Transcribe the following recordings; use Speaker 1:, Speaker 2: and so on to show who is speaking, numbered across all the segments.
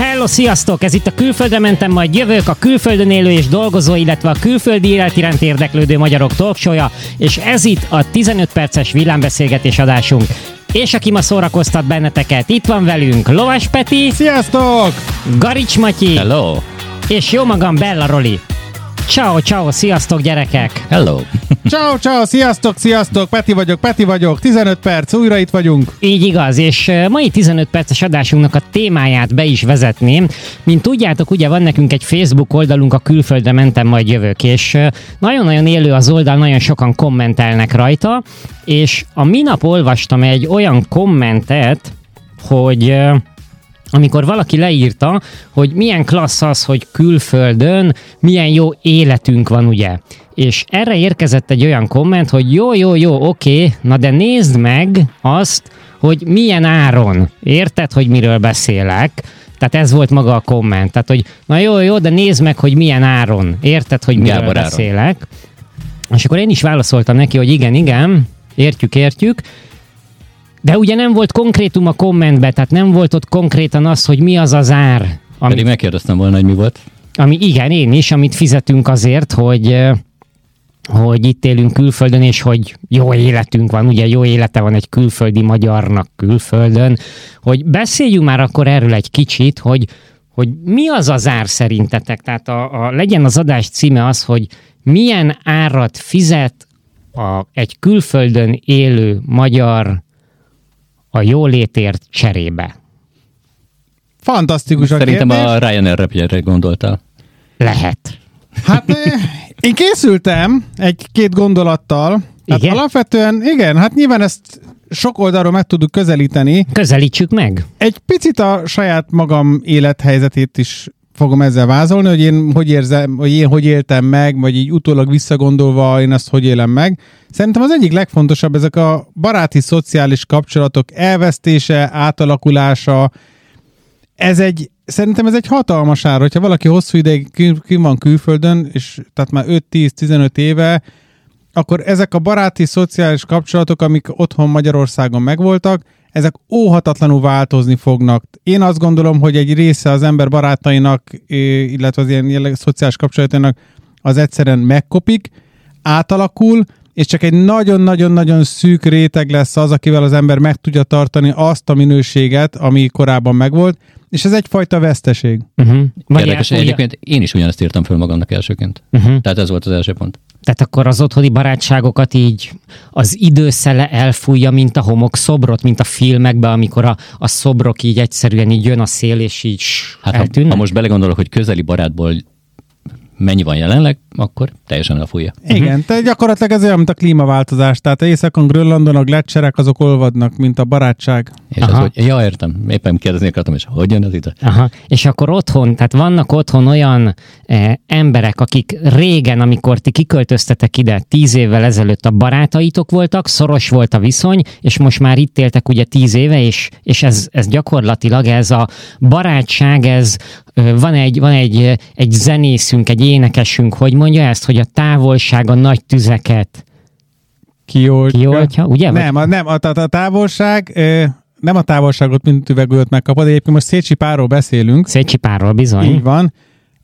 Speaker 1: Hello, sziasztok! Ez itt a Külföldre mentem, majd jövök, a külföldön élő és dolgozó, illetve a külföldi élet iránt érdeklődő magyarok talkshow és ez itt a 15 perces villámbeszélgetés adásunk. És aki ma szórakoztat benneteket, itt van velünk Lovas Peti,
Speaker 2: Sziasztok!
Speaker 1: Garics Matyi,
Speaker 3: Hello!
Speaker 1: és jó magam Bella Roli. Ciao, ciao, sziasztok gyerekek!
Speaker 3: Hello!
Speaker 2: Ciao, ciao, sziasztok, sziasztok, Peti vagyok, Peti vagyok, 15 perc, újra itt vagyunk.
Speaker 1: Így igaz, és mai 15 perces adásunknak a témáját be is vezetném. Mint tudjátok, ugye van nekünk egy Facebook oldalunk, a külföldre mentem, majd jövök, és nagyon-nagyon élő az oldal, nagyon sokan kommentelnek rajta, és a minap olvastam egy olyan kommentet, hogy amikor valaki leírta, hogy milyen klassz az, hogy külföldön milyen jó életünk van, ugye. És erre érkezett egy olyan komment, hogy jó, jó, jó, oké, na de nézd meg azt, hogy milyen áron. Érted, hogy miről beszélek? Tehát ez volt maga a komment. Tehát, hogy na jó, jó, de nézd meg, hogy milyen áron. Érted, hogy miről
Speaker 3: Gábor áron.
Speaker 1: beszélek? És akkor én is válaszoltam neki, hogy igen, igen, értjük, értjük, de ugye nem volt konkrétum a kommentbe, tehát nem volt ott konkrétan az, hogy mi az az ár,
Speaker 3: Pedig
Speaker 1: ami,
Speaker 3: megkérdeztem volna, hogy mi volt.
Speaker 1: ami igen, én is, amit fizetünk azért, hogy hogy itt élünk külföldön, és hogy jó életünk van, ugye jó élete van egy külföldi magyarnak külföldön, hogy beszéljünk már akkor erről egy kicsit, hogy, hogy mi az az ár szerintetek? Tehát a, a, legyen az adás címe az, hogy milyen árat fizet a, egy külföldön élő magyar a jólétért cserébe.
Speaker 2: Fantasztikus a
Speaker 3: Szerintem
Speaker 2: kérdés.
Speaker 3: a Ryanair repjegyre gondoltál.
Speaker 1: Lehet.
Speaker 2: Hát én készültem egy-két gondolattal. Hát
Speaker 1: Igen?
Speaker 2: alapvetően, igen, hát nyilván ezt sok oldalról meg tudjuk közelíteni.
Speaker 1: Közelítsük meg.
Speaker 2: Egy picit a saját magam élethelyzetét is fogom ezzel vázolni, hogy én hogy érzem, hogy én hogy éltem meg, vagy így utólag visszagondolva én azt hogy élem meg. Szerintem az egyik legfontosabb ezek a baráti, szociális kapcsolatok elvesztése, átalakulása. Ez egy, szerintem ez egy hatalmas ár, hogyha valaki hosszú ideig ki, ki van külföldön, és tehát már 5-10-15 éve, akkor ezek a baráti, szociális kapcsolatok, amik otthon Magyarországon megvoltak, ezek óhatatlanul változni fognak. Én azt gondolom, hogy egy része az ember barátainak, illetve az ilyen jelleg, szociális kapcsolatainak az egyszerűen megkopik, átalakul, és csak egy nagyon-nagyon-nagyon szűk réteg lesz az, akivel az ember meg tudja tartani azt a minőséget, ami korábban megvolt, és ez egyfajta veszteség.
Speaker 1: Uh-huh.
Speaker 3: Érdekes, egyébként én is ugyanezt írtam föl magamnak elsőként.
Speaker 1: Uh-huh.
Speaker 3: Tehát ez volt az első pont.
Speaker 1: Tehát akkor az otthoni barátságokat így az időszele elfújja, mint a homok szobrot, mint a filmekben, amikor a, a szobrok így egyszerűen így jön a szél, és így
Speaker 3: Hát ha,
Speaker 1: eltűnnek.
Speaker 3: ha most belegondolok, hogy közeli barátból mennyi van jelenleg, akkor teljesen elfújja.
Speaker 2: Igen, tehát gyakorlatilag ez olyan, mint a klímaváltozás. Tehát északon Grönlandon a gletszerek azok olvadnak, mint a barátság.
Speaker 3: És
Speaker 1: Aha.
Speaker 3: az, hogy ja, értem, éppen kérdezni akartam, és hogy jön ez ide?
Speaker 1: Aha. És akkor otthon, tehát vannak otthon olyan eh, emberek, akik régen, amikor ti kiköltöztetek ide, tíz évvel ezelőtt a barátaitok voltak, szoros volt a viszony, és most már itt éltek ugye tíz éve, és, és ez, ez gyakorlatilag ez a barátság, ez ö, van egy, van egy, eh, egy zenészünk, egy énekesünk, hogy mondja ezt, hogy a távolság a nagy tüzeket
Speaker 2: Kioltja.
Speaker 1: kioltja, ugye?
Speaker 2: Nem, a, nem, a, a, a távolság, ö, nem a távolságot, mint üvegölt megkapod, egyébként most Szécsipáról beszélünk.
Speaker 1: Szécsipárról bizony.
Speaker 2: Így van.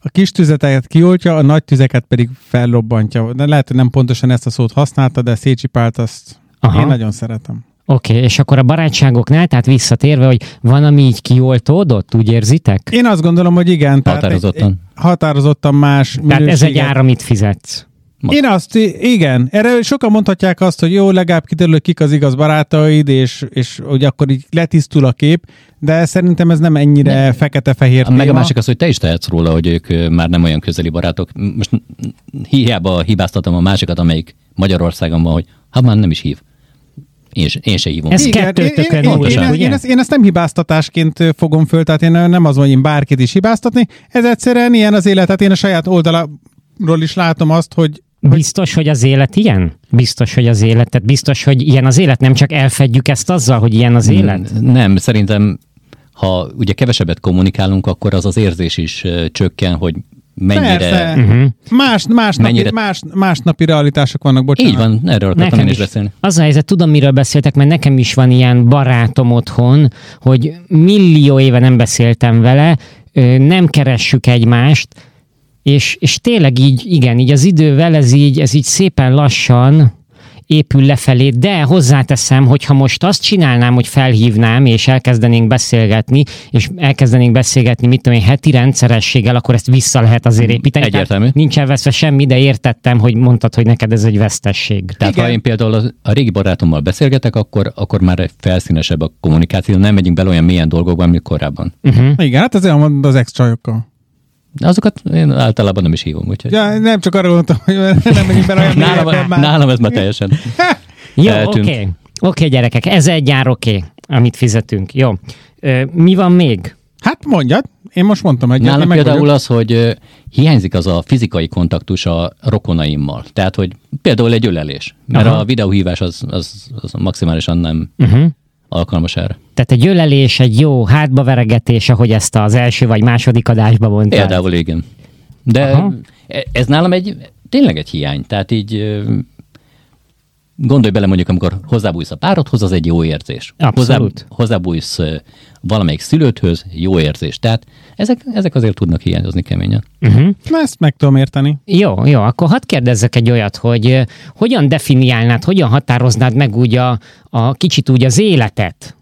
Speaker 2: A kis tüzeteket kioltja, a nagy tüzeket pedig fellobbantja. De lehet, hogy nem pontosan ezt a szót használta, de Szécsipált azt
Speaker 1: Aha.
Speaker 2: én nagyon szeretem.
Speaker 1: Oké, okay, és akkor a barátságoknál, tehát visszatérve, hogy van, ami így kioltódott, úgy érzitek?
Speaker 2: Én azt gondolom, hogy igen. tehát
Speaker 3: Határozottan.
Speaker 2: Egy, határozottan más
Speaker 1: Tehát ez egy
Speaker 2: minőséget-
Speaker 1: ár, amit fizetsz.
Speaker 2: Én azt, igen, erre sokan mondhatják azt, hogy jó, legalább kiderül, hogy kik az igaz barátaid, és, és hogy akkor így letisztul a kép, de szerintem ez nem ennyire fekete-fehér
Speaker 3: Meg a másik az, hogy te is tehetsz róla, hogy ők már nem olyan közeli barátok. Most hiába hibáztatom a másikat, amelyik Magyarországon van, hogy ha már nem is hív. Én, én se hívom.
Speaker 1: Ez
Speaker 2: Igen,
Speaker 1: kettőtökön
Speaker 2: én, én, én, én, ezt, én ezt nem hibáztatásként fogom föl, tehát én nem az, hogy én bárkit is hibáztatni, ez egyszerűen ilyen az élet, tehát én a saját oldalamról is látom azt, hogy
Speaker 1: Biztos, hogy az élet ilyen? Biztos, hogy az élet, tehát biztos, hogy ilyen az élet, nem csak elfedjük ezt azzal, hogy ilyen az élet?
Speaker 3: Nem, szerintem ha ugye kevesebbet kommunikálunk, akkor az az érzés is ö, csökken, hogy mennyire...
Speaker 2: Persze.
Speaker 1: Uh-huh.
Speaker 2: más, más, napi,
Speaker 3: Mennyire-
Speaker 2: más, más napi realitások vannak, bocsánat.
Speaker 3: Így van, erről akartam én is
Speaker 1: is.
Speaker 3: beszélni.
Speaker 1: Az a helyzet, tudom, miről beszéltek, mert nekem is van ilyen barátom otthon, hogy millió éve nem beszéltem vele, nem keressük egymást, és, és tényleg így, igen, így az idővel ez így, ez így szépen lassan épül lefelé, de hozzáteszem, hogy ha most azt csinálnám, hogy felhívnám, és elkezdenénk beszélgetni, és elkezdenénk beszélgetni, mit tudom én, heti rendszerességgel, akkor ezt vissza lehet azért építeni.
Speaker 3: Egyértelmű.
Speaker 1: Tehát Nincs elveszve semmi, de értettem, hogy mondtad, hogy neked ez egy vesztesség.
Speaker 3: Tehát
Speaker 2: Igen.
Speaker 3: ha én például a, a régi barátommal beszélgetek, akkor, akkor már felszínesebb a kommunikáció, nem megyünk bele olyan mélyen dolgokba, mint korábban.
Speaker 1: Uh-huh.
Speaker 2: Igen, hát ez olyan az ex-csajokkal.
Speaker 3: De azokat én általában nem is hívom, úgyhogy...
Speaker 2: Ja, nem csak arra gondoltam, hogy nem megyünk bele olyan
Speaker 3: nálam,
Speaker 2: már.
Speaker 3: nálam ez már teljesen.
Speaker 1: Jó, oké. Oké, okay, gyerekek, ez egy ár oké, okay, amit fizetünk. Jó. Ö, mi van még?
Speaker 2: Hát mondjad, én most mondtam egyet.
Speaker 3: Nálam például
Speaker 2: vagyok.
Speaker 3: az, hogy hiányzik az a fizikai kontaktus a rokonaimmal. Tehát, hogy például egy ölelés. Mert
Speaker 1: Aha.
Speaker 3: a videóhívás az, az, az maximálisan nem
Speaker 1: Uh-huh.
Speaker 3: Alkalmas erre.
Speaker 1: Tehát egy ölelés, egy jó hátbaveregetés, ahogy ezt az első vagy második adásban mondtad.
Speaker 3: Például igen. De
Speaker 1: Aha.
Speaker 3: e- ez nálam egy tényleg egy hiány. Tehát így gondolj bele mondjuk, amikor hozzábújsz a párodhoz, az egy jó érzés.
Speaker 1: Abszolút.
Speaker 3: Hozzá, hozzábújsz valamelyik szülődhöz, jó érzés. Tehát ezek, ezek azért tudnak hiányozni keményen.
Speaker 1: Uh-huh.
Speaker 2: Na, ezt meg tudom érteni.
Speaker 1: Jó, jó, akkor hadd kérdezzek egy olyat, hogy hogyan definiálnád, hogyan határoznád meg úgy a, a kicsit úgy az életet?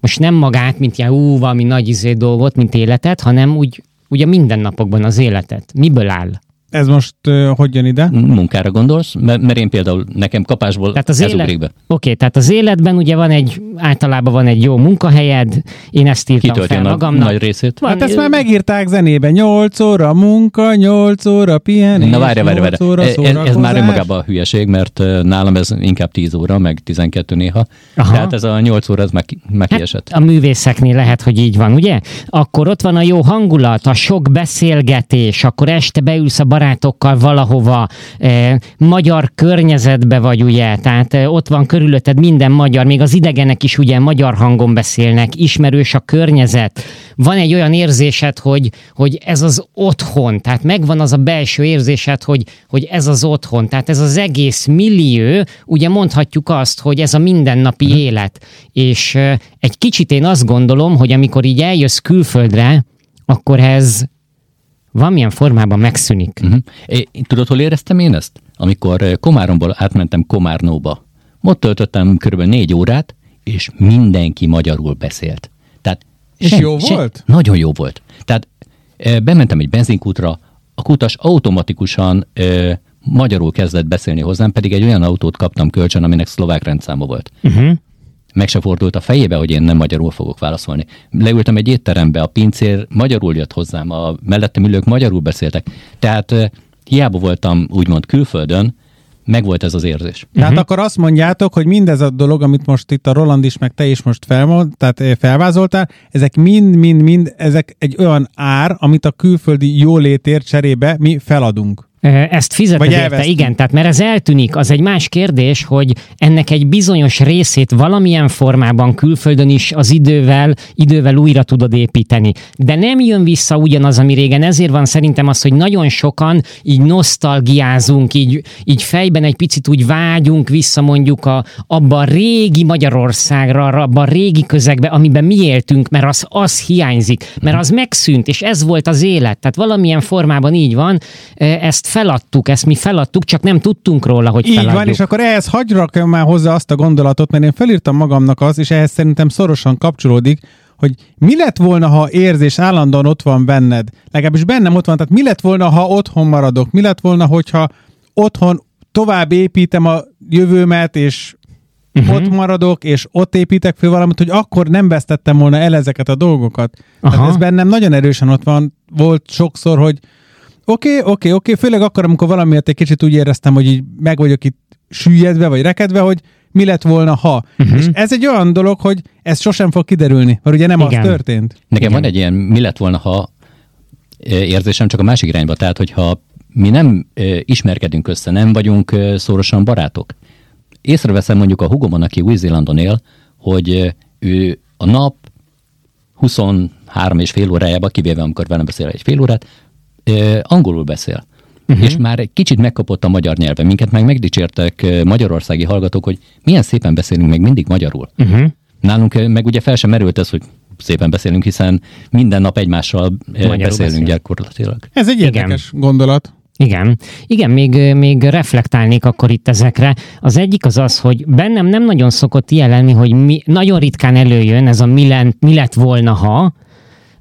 Speaker 1: Most nem magát, mint ilyen ú, valami nagy izé dolgot, mint életet, hanem úgy, úgy a mindennapokban az életet. Miből áll?
Speaker 2: Ez most uh, hogy jön ide?
Speaker 3: Munkára gondolsz? Mert, mert én például nekem kapásból
Speaker 1: Tehát az
Speaker 3: ez
Speaker 1: élet...
Speaker 3: ugrik be.
Speaker 1: Oké, tehát az életben ugye van egy, általában van egy jó munkahelyed, én ezt írtam
Speaker 3: Kitölti a
Speaker 1: fel
Speaker 3: na-
Speaker 1: magamnak.
Speaker 3: nagy részét.
Speaker 1: Van,
Speaker 2: Hát ezt már megírták zenébe. 8 óra munka, 8 óra pihenés,
Speaker 3: Na várj, várj,
Speaker 2: 8
Speaker 3: várj.
Speaker 2: óra
Speaker 3: Ez, ez már önmagában a hülyeség, mert nálam ez inkább 10 óra, meg 12 néha.
Speaker 1: Aha.
Speaker 3: Tehát ez a 8 óra, ez meg, meg
Speaker 1: Hát
Speaker 3: kiesett.
Speaker 1: a művészeknél lehet, hogy így van, ugye? Akkor ott van a jó hangulat, a sok beszélgetés, akkor este beülsz a barátokkal valahova, eh, magyar környezetbe vagy, ugye? Tehát eh, ott van körülötted minden magyar, még az idegenek is ugye magyar hangon beszélnek, ismerős a környezet. Van egy olyan érzésed, hogy, hogy ez az otthon, tehát megvan az a belső érzésed, hogy, hogy ez az otthon, tehát ez az egész millió, ugye mondhatjuk azt, hogy ez a mindennapi
Speaker 3: Mhm.
Speaker 1: élet. És ö, egy kicsit én azt gondolom, hogy amikor így eljössz külföldre, akkor ez valamilyen formában megszűnik.
Speaker 3: Uh-huh. É, tudod, hol éreztem én ezt? Amikor ö, Komáromból átmentem Komárnóba. Ott töltöttem kb. négy órát, és mindenki magyarul beszélt. Tehát
Speaker 2: És jó volt?
Speaker 3: Nagyon jó volt. Tehát ö, bementem egy benzinkútra, a kutas automatikusan ö, magyarul kezdett beszélni hozzám, pedig egy olyan autót kaptam kölcsön, aminek szlovák rendszáma volt.
Speaker 1: Uh-huh.
Speaker 3: Meg se fordult a fejébe, hogy én nem magyarul fogok válaszolni. Leültem egy étterembe, a pincér magyarul jött hozzám, a mellettem ülők magyarul beszéltek. Tehát eh, hiába voltam úgymond külföldön, megvolt ez az érzés.
Speaker 2: Tehát
Speaker 1: Mhm.
Speaker 2: akkor azt mondjátok, hogy mindez a dolog, amit most itt a Roland is, meg te is most felmond, tehát eh, felvázoltál, ezek mind-mind-mind, ezek egy olyan ár, amit a külföldi jólétért cserébe mi feladunk.
Speaker 1: Ezt fizeted
Speaker 2: Vagy
Speaker 1: érte,
Speaker 2: elvesztünk.
Speaker 1: igen, tehát mert ez eltűnik, az egy más kérdés, hogy ennek egy bizonyos részét valamilyen formában külföldön is az idővel, idővel újra tudod építeni. De nem jön vissza ugyanaz, ami régen, ezért van szerintem az, hogy nagyon sokan így nosztalgiázunk, így, így fejben egy picit úgy vágyunk vissza mondjuk a, abba a régi Magyarországra, abba a régi közegbe, amiben mi éltünk, mert az, az hiányzik, mert az megszűnt, és ez volt az élet. Tehát valamilyen formában így van, ezt feladtuk, ezt mi feladtuk, csak nem tudtunk róla, hogy
Speaker 2: Így
Speaker 1: feladjuk.
Speaker 2: van, és akkor ehhez hagyj rakjam már hozzá azt a gondolatot, mert én felírtam magamnak azt, és ehhez szerintem szorosan kapcsolódik, hogy mi lett volna, ha érzés állandóan ott van benned? Legalábbis bennem ott van, tehát mi lett volna, ha otthon maradok? Mi lett volna, hogyha otthon tovább építem a jövőmet, és uh-huh. ott maradok, és ott építek fel valamit, hogy akkor nem vesztettem volna el ezeket a dolgokat.
Speaker 1: Aha.
Speaker 2: Tehát ez bennem nagyon erősen ott van, volt sokszor, hogy oké, okay, oké, okay, oké, okay, főleg akkor, amikor valamiért egy kicsit úgy éreztem, hogy így meg vagyok itt süllyedve, vagy rekedve, hogy mi lett volna, ha. Uh-huh. És ez egy olyan dolog, hogy ez sosem fog kiderülni, mert ugye nem
Speaker 1: Igen.
Speaker 2: az történt.
Speaker 3: Nekem
Speaker 1: Igen.
Speaker 3: van egy ilyen, mi lett volna, ha érzésem csak a másik irányba, tehát hogyha mi nem ismerkedünk össze, nem vagyunk szorosan barátok. Észreveszem mondjuk a hugomon, aki Új-Zélandon él, hogy ő a nap 23 és fél órájában, kivéve amikor velem beszél egy fél órát, ö, angolul beszél. Uh-huh. És már egy kicsit megkapott a magyar nyelve. Minket meg megdicsértek magyarországi hallgatók, hogy milyen szépen beszélünk még mindig magyarul.
Speaker 1: Uh-huh.
Speaker 3: Nálunk meg ugye fel sem merült ez, hogy szépen beszélünk, hiszen minden nap egymással
Speaker 1: Magyarul
Speaker 3: beszélünk
Speaker 1: beszél.
Speaker 3: gyakorlatilag.
Speaker 2: Ez egy
Speaker 1: Igen.
Speaker 2: érdekes gondolat.
Speaker 1: Igen, igen, még, még reflektálnék akkor itt ezekre. Az egyik az az, hogy bennem nem nagyon szokott ilyen lenni, hogy mi, nagyon ritkán előjön ez a mi, len, mi lett volna, ha,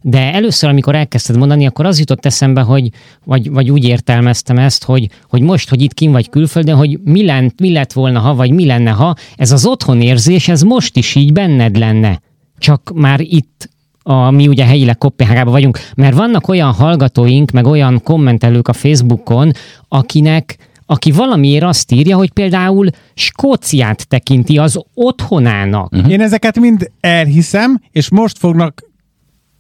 Speaker 1: de először, amikor elkezdted mondani, akkor az jutott eszembe, hogy, vagy, vagy úgy értelmeztem ezt, hogy, hogy most, hogy itt kim vagy külföldön, hogy mi, lent, mi lett volna, ha, vagy mi lenne, ha, ez az otthonérzés, ez most is így benned lenne. Csak már itt a, mi ugye helyileg Kopenhágában vagyunk, mert vannak olyan hallgatóink, meg olyan kommentelők a Facebookon, akinek aki valamiért azt írja, hogy például Skóciát tekinti az otthonának.
Speaker 2: Uh-huh. Én ezeket mind elhiszem, és most fognak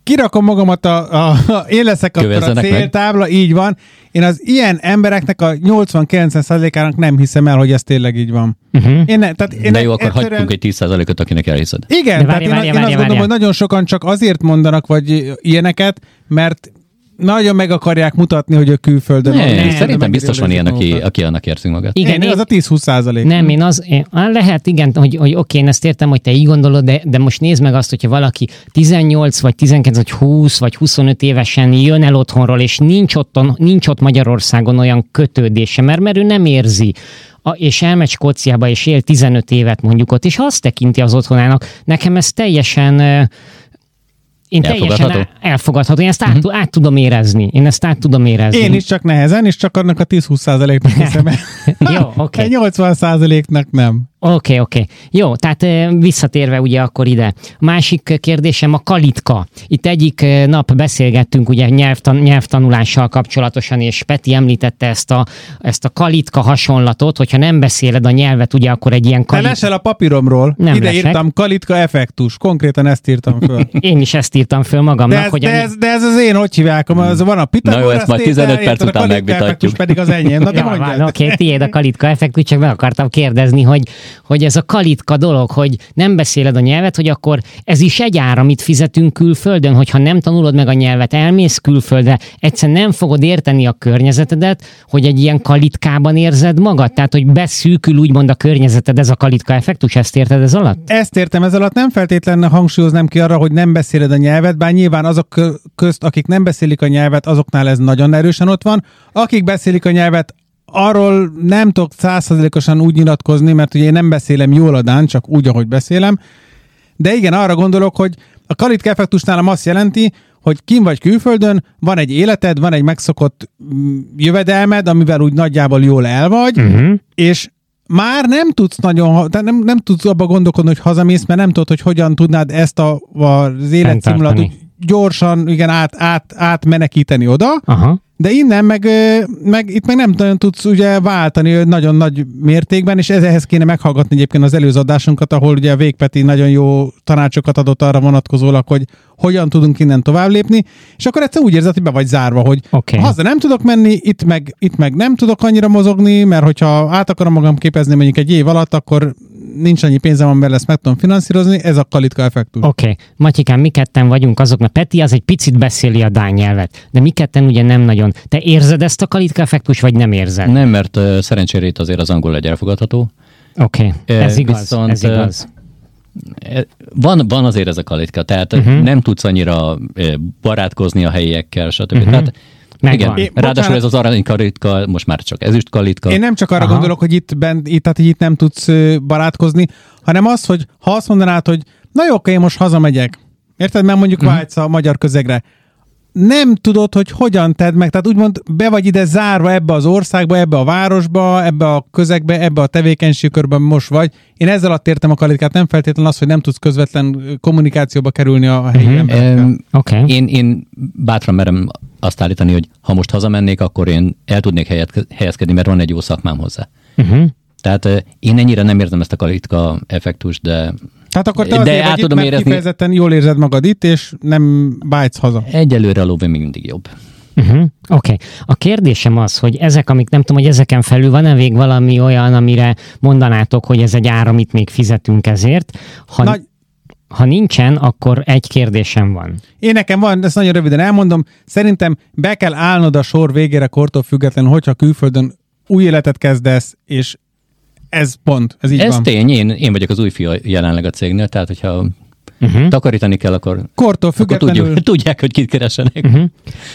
Speaker 2: kirakom magamat a, a, a én leszek a
Speaker 3: meg.
Speaker 2: céltábla, így van. Én az ilyen embereknek a 80-90%-ának nem hiszem el, hogy ez tényleg így van.
Speaker 1: Uh-huh.
Speaker 2: Én ne, tehát én
Speaker 3: De jó, akkor
Speaker 2: egyszerűen-
Speaker 3: hagyjunk egy 10%-ot, akinek elhiszed.
Speaker 2: Igen,
Speaker 1: De
Speaker 2: tehát
Speaker 1: várja,
Speaker 2: én,
Speaker 1: várja,
Speaker 2: én
Speaker 1: várja,
Speaker 2: azt gondolom,
Speaker 1: várja.
Speaker 2: hogy nagyon sokan csak azért mondanak, vagy ilyeneket, mert nagyon meg akarják mutatni, hogy a külföldön
Speaker 3: Ne,
Speaker 2: van.
Speaker 3: szerintem biztos van ilyen, aki, aki annak érzi magát.
Speaker 1: Igen,
Speaker 2: Igen,
Speaker 1: én-
Speaker 2: az a 10-20 százalék.
Speaker 1: Nem, én az, én, lehet igen, hogy, hogy oké, én ezt értem, hogy te így gondolod, de, de most nézd meg azt, hogyha valaki 18 vagy 19 vagy 20 vagy 25 évesen jön el otthonról, és nincs ott, nincs ott Magyarországon olyan kötődése, mert, mert ő nem érzi, a, és elmegy Skóciába, és él 15 évet mondjuk ott, és azt tekinti az otthonának, nekem ez teljesen én teljesen
Speaker 3: Elfogadható?
Speaker 1: á- elfogadható. Én ezt át, át tudom érezni. Én ezt át tudom érezni.
Speaker 2: Én is csak nehezen, és csak annak a 10-20 százaléknak hiszem el.
Speaker 1: Jó, oké.
Speaker 2: Egy 80 százaléknak nem.
Speaker 1: Oké, oké. Jó, tehát visszatérve ugye akkor ide. Másik kérdésem a kalitka. Itt egyik nap beszélgettünk ugye nyelvtan, nyelvtanulással kapcsolatosan, és Peti említette ezt a, ezt a kalitka hasonlatot, hogyha nem beszéled a nyelvet, ugye akkor egy ilyen kalitka.
Speaker 2: lesel a papíromról.
Speaker 1: Nem
Speaker 2: Ide
Speaker 1: lesek.
Speaker 2: írtam kalitka effektus. Konkrétan ezt írtam föl.
Speaker 1: Én is ezt írtam föl magamnak,
Speaker 2: De ez,
Speaker 1: hogy
Speaker 2: de,
Speaker 1: a,
Speaker 2: ez, de ez az én, hogy hívják, az van a Pitagorasz
Speaker 3: Na jó, ezt majd
Speaker 2: tétel,
Speaker 3: 15 perc
Speaker 2: a
Speaker 3: után
Speaker 2: kalitka
Speaker 3: megvitatjuk.
Speaker 2: pedig az enyém. Na de
Speaker 1: Ja, oké, okay, tiéd a kalitka effektus, csak meg akartam kérdezni, hogy, hogy ez a kalitka dolog, hogy nem beszéled a nyelvet, hogy akkor ez is egy ár, amit fizetünk külföldön, hogyha nem tanulod meg a nyelvet, elmész külföldre, egyszerűen nem fogod érteni a környezetedet, hogy egy ilyen kalitkában érzed magad, tehát hogy beszűkül úgymond a környezeted, ez a kalitka effektus, ezt érted ez alatt?
Speaker 2: Ezt értem ez alatt, nem feltétlenül hangsúlyoznám ki arra, hogy nem beszéled a nyelvet, bár nyilván azok kö- közt, akik nem beszélik a nyelvet, azoknál ez nagyon erősen ott van. Akik beszélik a nyelvet, arról nem tudok százszerzelékosan úgy nyilatkozni, mert ugye én nem beszélem jól a Dán, csak úgy, ahogy beszélem. De igen, arra gondolok, hogy a kalitka effektus nálam azt jelenti, hogy kim vagy külföldön, van egy életed, van egy megszokott mm, jövedelmed, amivel úgy nagyjából jól el vagy,
Speaker 1: Uh-huh.
Speaker 2: és már nem tudsz nagyon, tehát nem, nem tudsz abba gondolkodni, hogy hazamész, mert nem tudod, hogy hogyan tudnád ezt a, az úgy gyorsan, igen, át, át, átmenekíteni oda,
Speaker 1: Aha.
Speaker 2: De innen meg, meg itt meg nem nagyon tudsz ugye váltani nagyon nagy mértékben, és ez- ehhez kéne meghallgatni egyébként az előző adásunkat, ahol ugye a Végpeti nagyon jó tanácsokat adott arra vonatkozólag, hogy hogyan tudunk innen tovább lépni, és akkor egyszer úgy érzed, hogy be vagy zárva, hogy
Speaker 1: Oké.
Speaker 2: haza nem tudok menni, itt meg, itt meg nem tudok annyira mozogni, mert hogyha át akarom magam képezni mondjuk egy év alatt, akkor nincs annyi pénzem, amivel ezt meg tudom finanszírozni, ez a kalitka effektus.
Speaker 1: Oké, okay. Matyikám, mi ketten vagyunk azok, mert Peti az egy picit beszéli a dán nyelvet, de mi ketten ugye nem nagyon. Te érzed ezt a kalitka effektus, vagy nem érzed?
Speaker 3: Nem, mert uh, szerencsére itt azért az angol egy elfogadható.
Speaker 1: Oké, okay. Ez igaz,
Speaker 3: viszont,
Speaker 1: ez igaz.
Speaker 3: E, Van, van azért ez a kalitka, tehát uh-huh. nem tudsz annyira barátkozni a helyiekkel, stb. Uh-huh. Tehát
Speaker 1: Megvan.
Speaker 3: igen,
Speaker 2: É,
Speaker 3: ráadásul
Speaker 2: bocsánat.
Speaker 3: ez az arany kalitka, most már csak ezüst kalitka.
Speaker 2: Én nem csak arra
Speaker 1: Aha.
Speaker 2: gondolok, hogy itt, bent, itt, tehát, hogy itt nem tudsz barátkozni, hanem az, hogy ha azt mondanád, hogy na jó, oké, én most hazamegyek. Érted? Mert mondjuk uh-huh. vágysz a magyar közegre. Nem tudod, hogy hogyan tedd meg, tehát úgymond be vagy ide zárva ebbe az országba, ebbe a városba, ebbe a közegbe, ebbe a tevékenységkörben most vagy. Én ezzel alatt értem a kalitkát, nem feltétlenül az, hogy nem tudsz közvetlen kommunikációba kerülni a helyi uh-huh. emberekkel.
Speaker 3: Em,
Speaker 1: Oké. Okay.
Speaker 3: Én, én bátran merem azt állítani, hogy ha most hazamennék, akkor én el tudnék helyet, helyezkedni, mert van egy jó szakmám hozzá.
Speaker 1: Uh-huh.
Speaker 3: Tehát én ennyire nem érzem ezt a kalitka effektust, de
Speaker 2: Tehát akkor te
Speaker 3: De
Speaker 2: azért
Speaker 3: át
Speaker 2: vagy itt,
Speaker 3: tudom
Speaker 2: mert
Speaker 3: érezni-
Speaker 2: kifejezetten jól érzed magad itt, és nem vágysz haza.
Speaker 3: egyelőre a lóvé még mindig jobb.
Speaker 1: Uh-huh. Oké. Okay. A kérdésem az, hogy ezek, amik nem tudom, hogy ezeken felül van-e még valami olyan, amire mondanátok, hogy ez egy ár, amit még fizetünk ezért. Ha,
Speaker 2: Nagy,
Speaker 1: ha nincsen, akkor egy kérdésem van.
Speaker 2: Én nekem van, ezt nagyon röviden elmondom, szerintem be kell állnod a sor végére kortól függetlenül, hogyha külföldön új életet kezdesz, és ez pont, ez így
Speaker 3: Ez
Speaker 2: van.
Speaker 3: tény, én, én vagyok az új fia jelenleg a cégnél, tehát hogyha uh-huh. takarítani kell, akkor,
Speaker 2: Kortól
Speaker 3: akkor
Speaker 2: függetlenül...
Speaker 3: tudjuk, tudják, hogy kit keresenek.
Speaker 1: Uh-huh.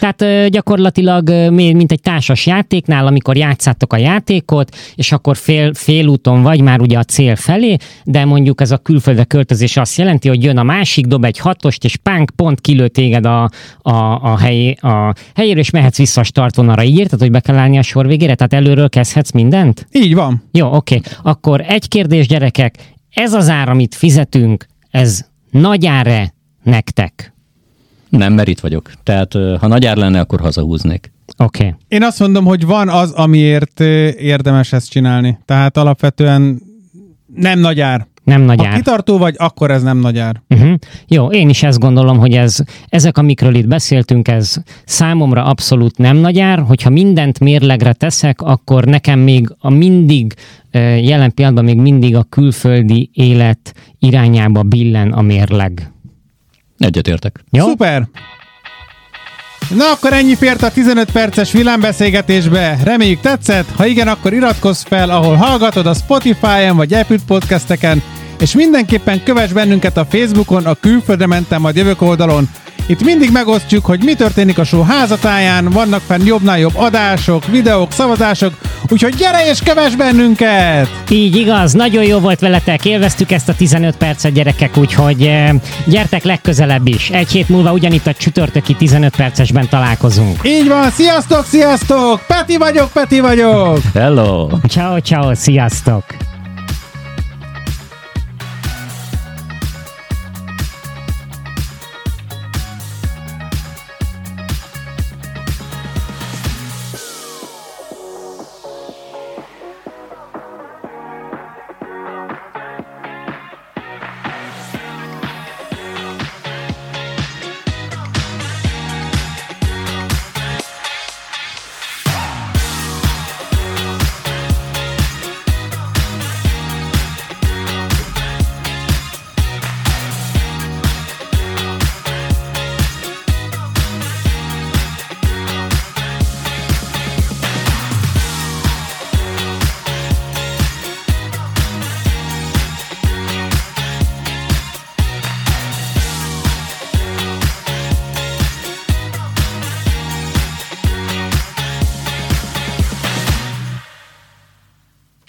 Speaker 1: Tehát ö, gyakorlatilag mint egy társas játéknál, amikor játszátok a játékot, és akkor fél, félúton vagy már ugye a cél felé, de mondjuk ez a külföldre költözés azt jelenti, hogy jön a másik, dob egy hatost, és pánk, pont kilő téged a, a, a, helyé, a helyéről, és mehetsz vissza a startvonalra. Így érted, hogy be kell állni a sor végére? Tehát előről kezdhetsz mindent?
Speaker 2: Így van.
Speaker 1: Jó, oké. Akkor egy kérdés, gyerekek. Ez az ár, amit fizetünk, ez nagy áre nektek?
Speaker 3: Nem, mert itt vagyok. Tehát ha nagy ár lenne, akkor hazahúznék.
Speaker 1: Oké. Okay.
Speaker 2: Én azt mondom, hogy van az, amiért érdemes ezt csinálni. Tehát alapvetően nem nagy ár.
Speaker 1: Nem nagy
Speaker 2: Ha
Speaker 1: ár.
Speaker 2: kitartó vagy, akkor ez nem nagy ár.
Speaker 1: Uh-huh. Jó, én is ezt gondolom, hogy ez, ezek, amikről itt beszéltünk, ez számomra abszolút nem nagy ár. Hogyha mindent mérlegre teszek, akkor nekem még a mindig, jelen pillanatban még mindig a külföldi élet irányába billen a mérleg.
Speaker 3: Egyetértek.
Speaker 1: Jó?
Speaker 2: Szuper! Na akkor ennyi fért a 15 perces villámbeszélgetésbe. Reméljük tetszett. Ha igen, akkor iratkozz fel, ahol hallgatod a Spotify-en vagy Apple podcasteken, és mindenképpen kövess bennünket a Facebookon, a Külföldre mentem, majd jövök oldalon. Itt mindig megosztjuk, hogy mi történik a show házatáján, vannak fenn jobbnál jobb adások, videók, szavazások, úgyhogy gyere és kövess bennünket!
Speaker 1: Így igaz, nagyon jó volt veletek, élveztük ezt a 15 percet gyerekek, úgyhogy eh, gyertek legközelebb is. Egy hét múlva ugyanitt a csütörtöki 15 percesben találkozunk.
Speaker 2: Így van, sziasztok, sziasztok! Peti vagyok, Peti vagyok!
Speaker 3: Hello!
Speaker 1: Ciao, ciao, sziasztok!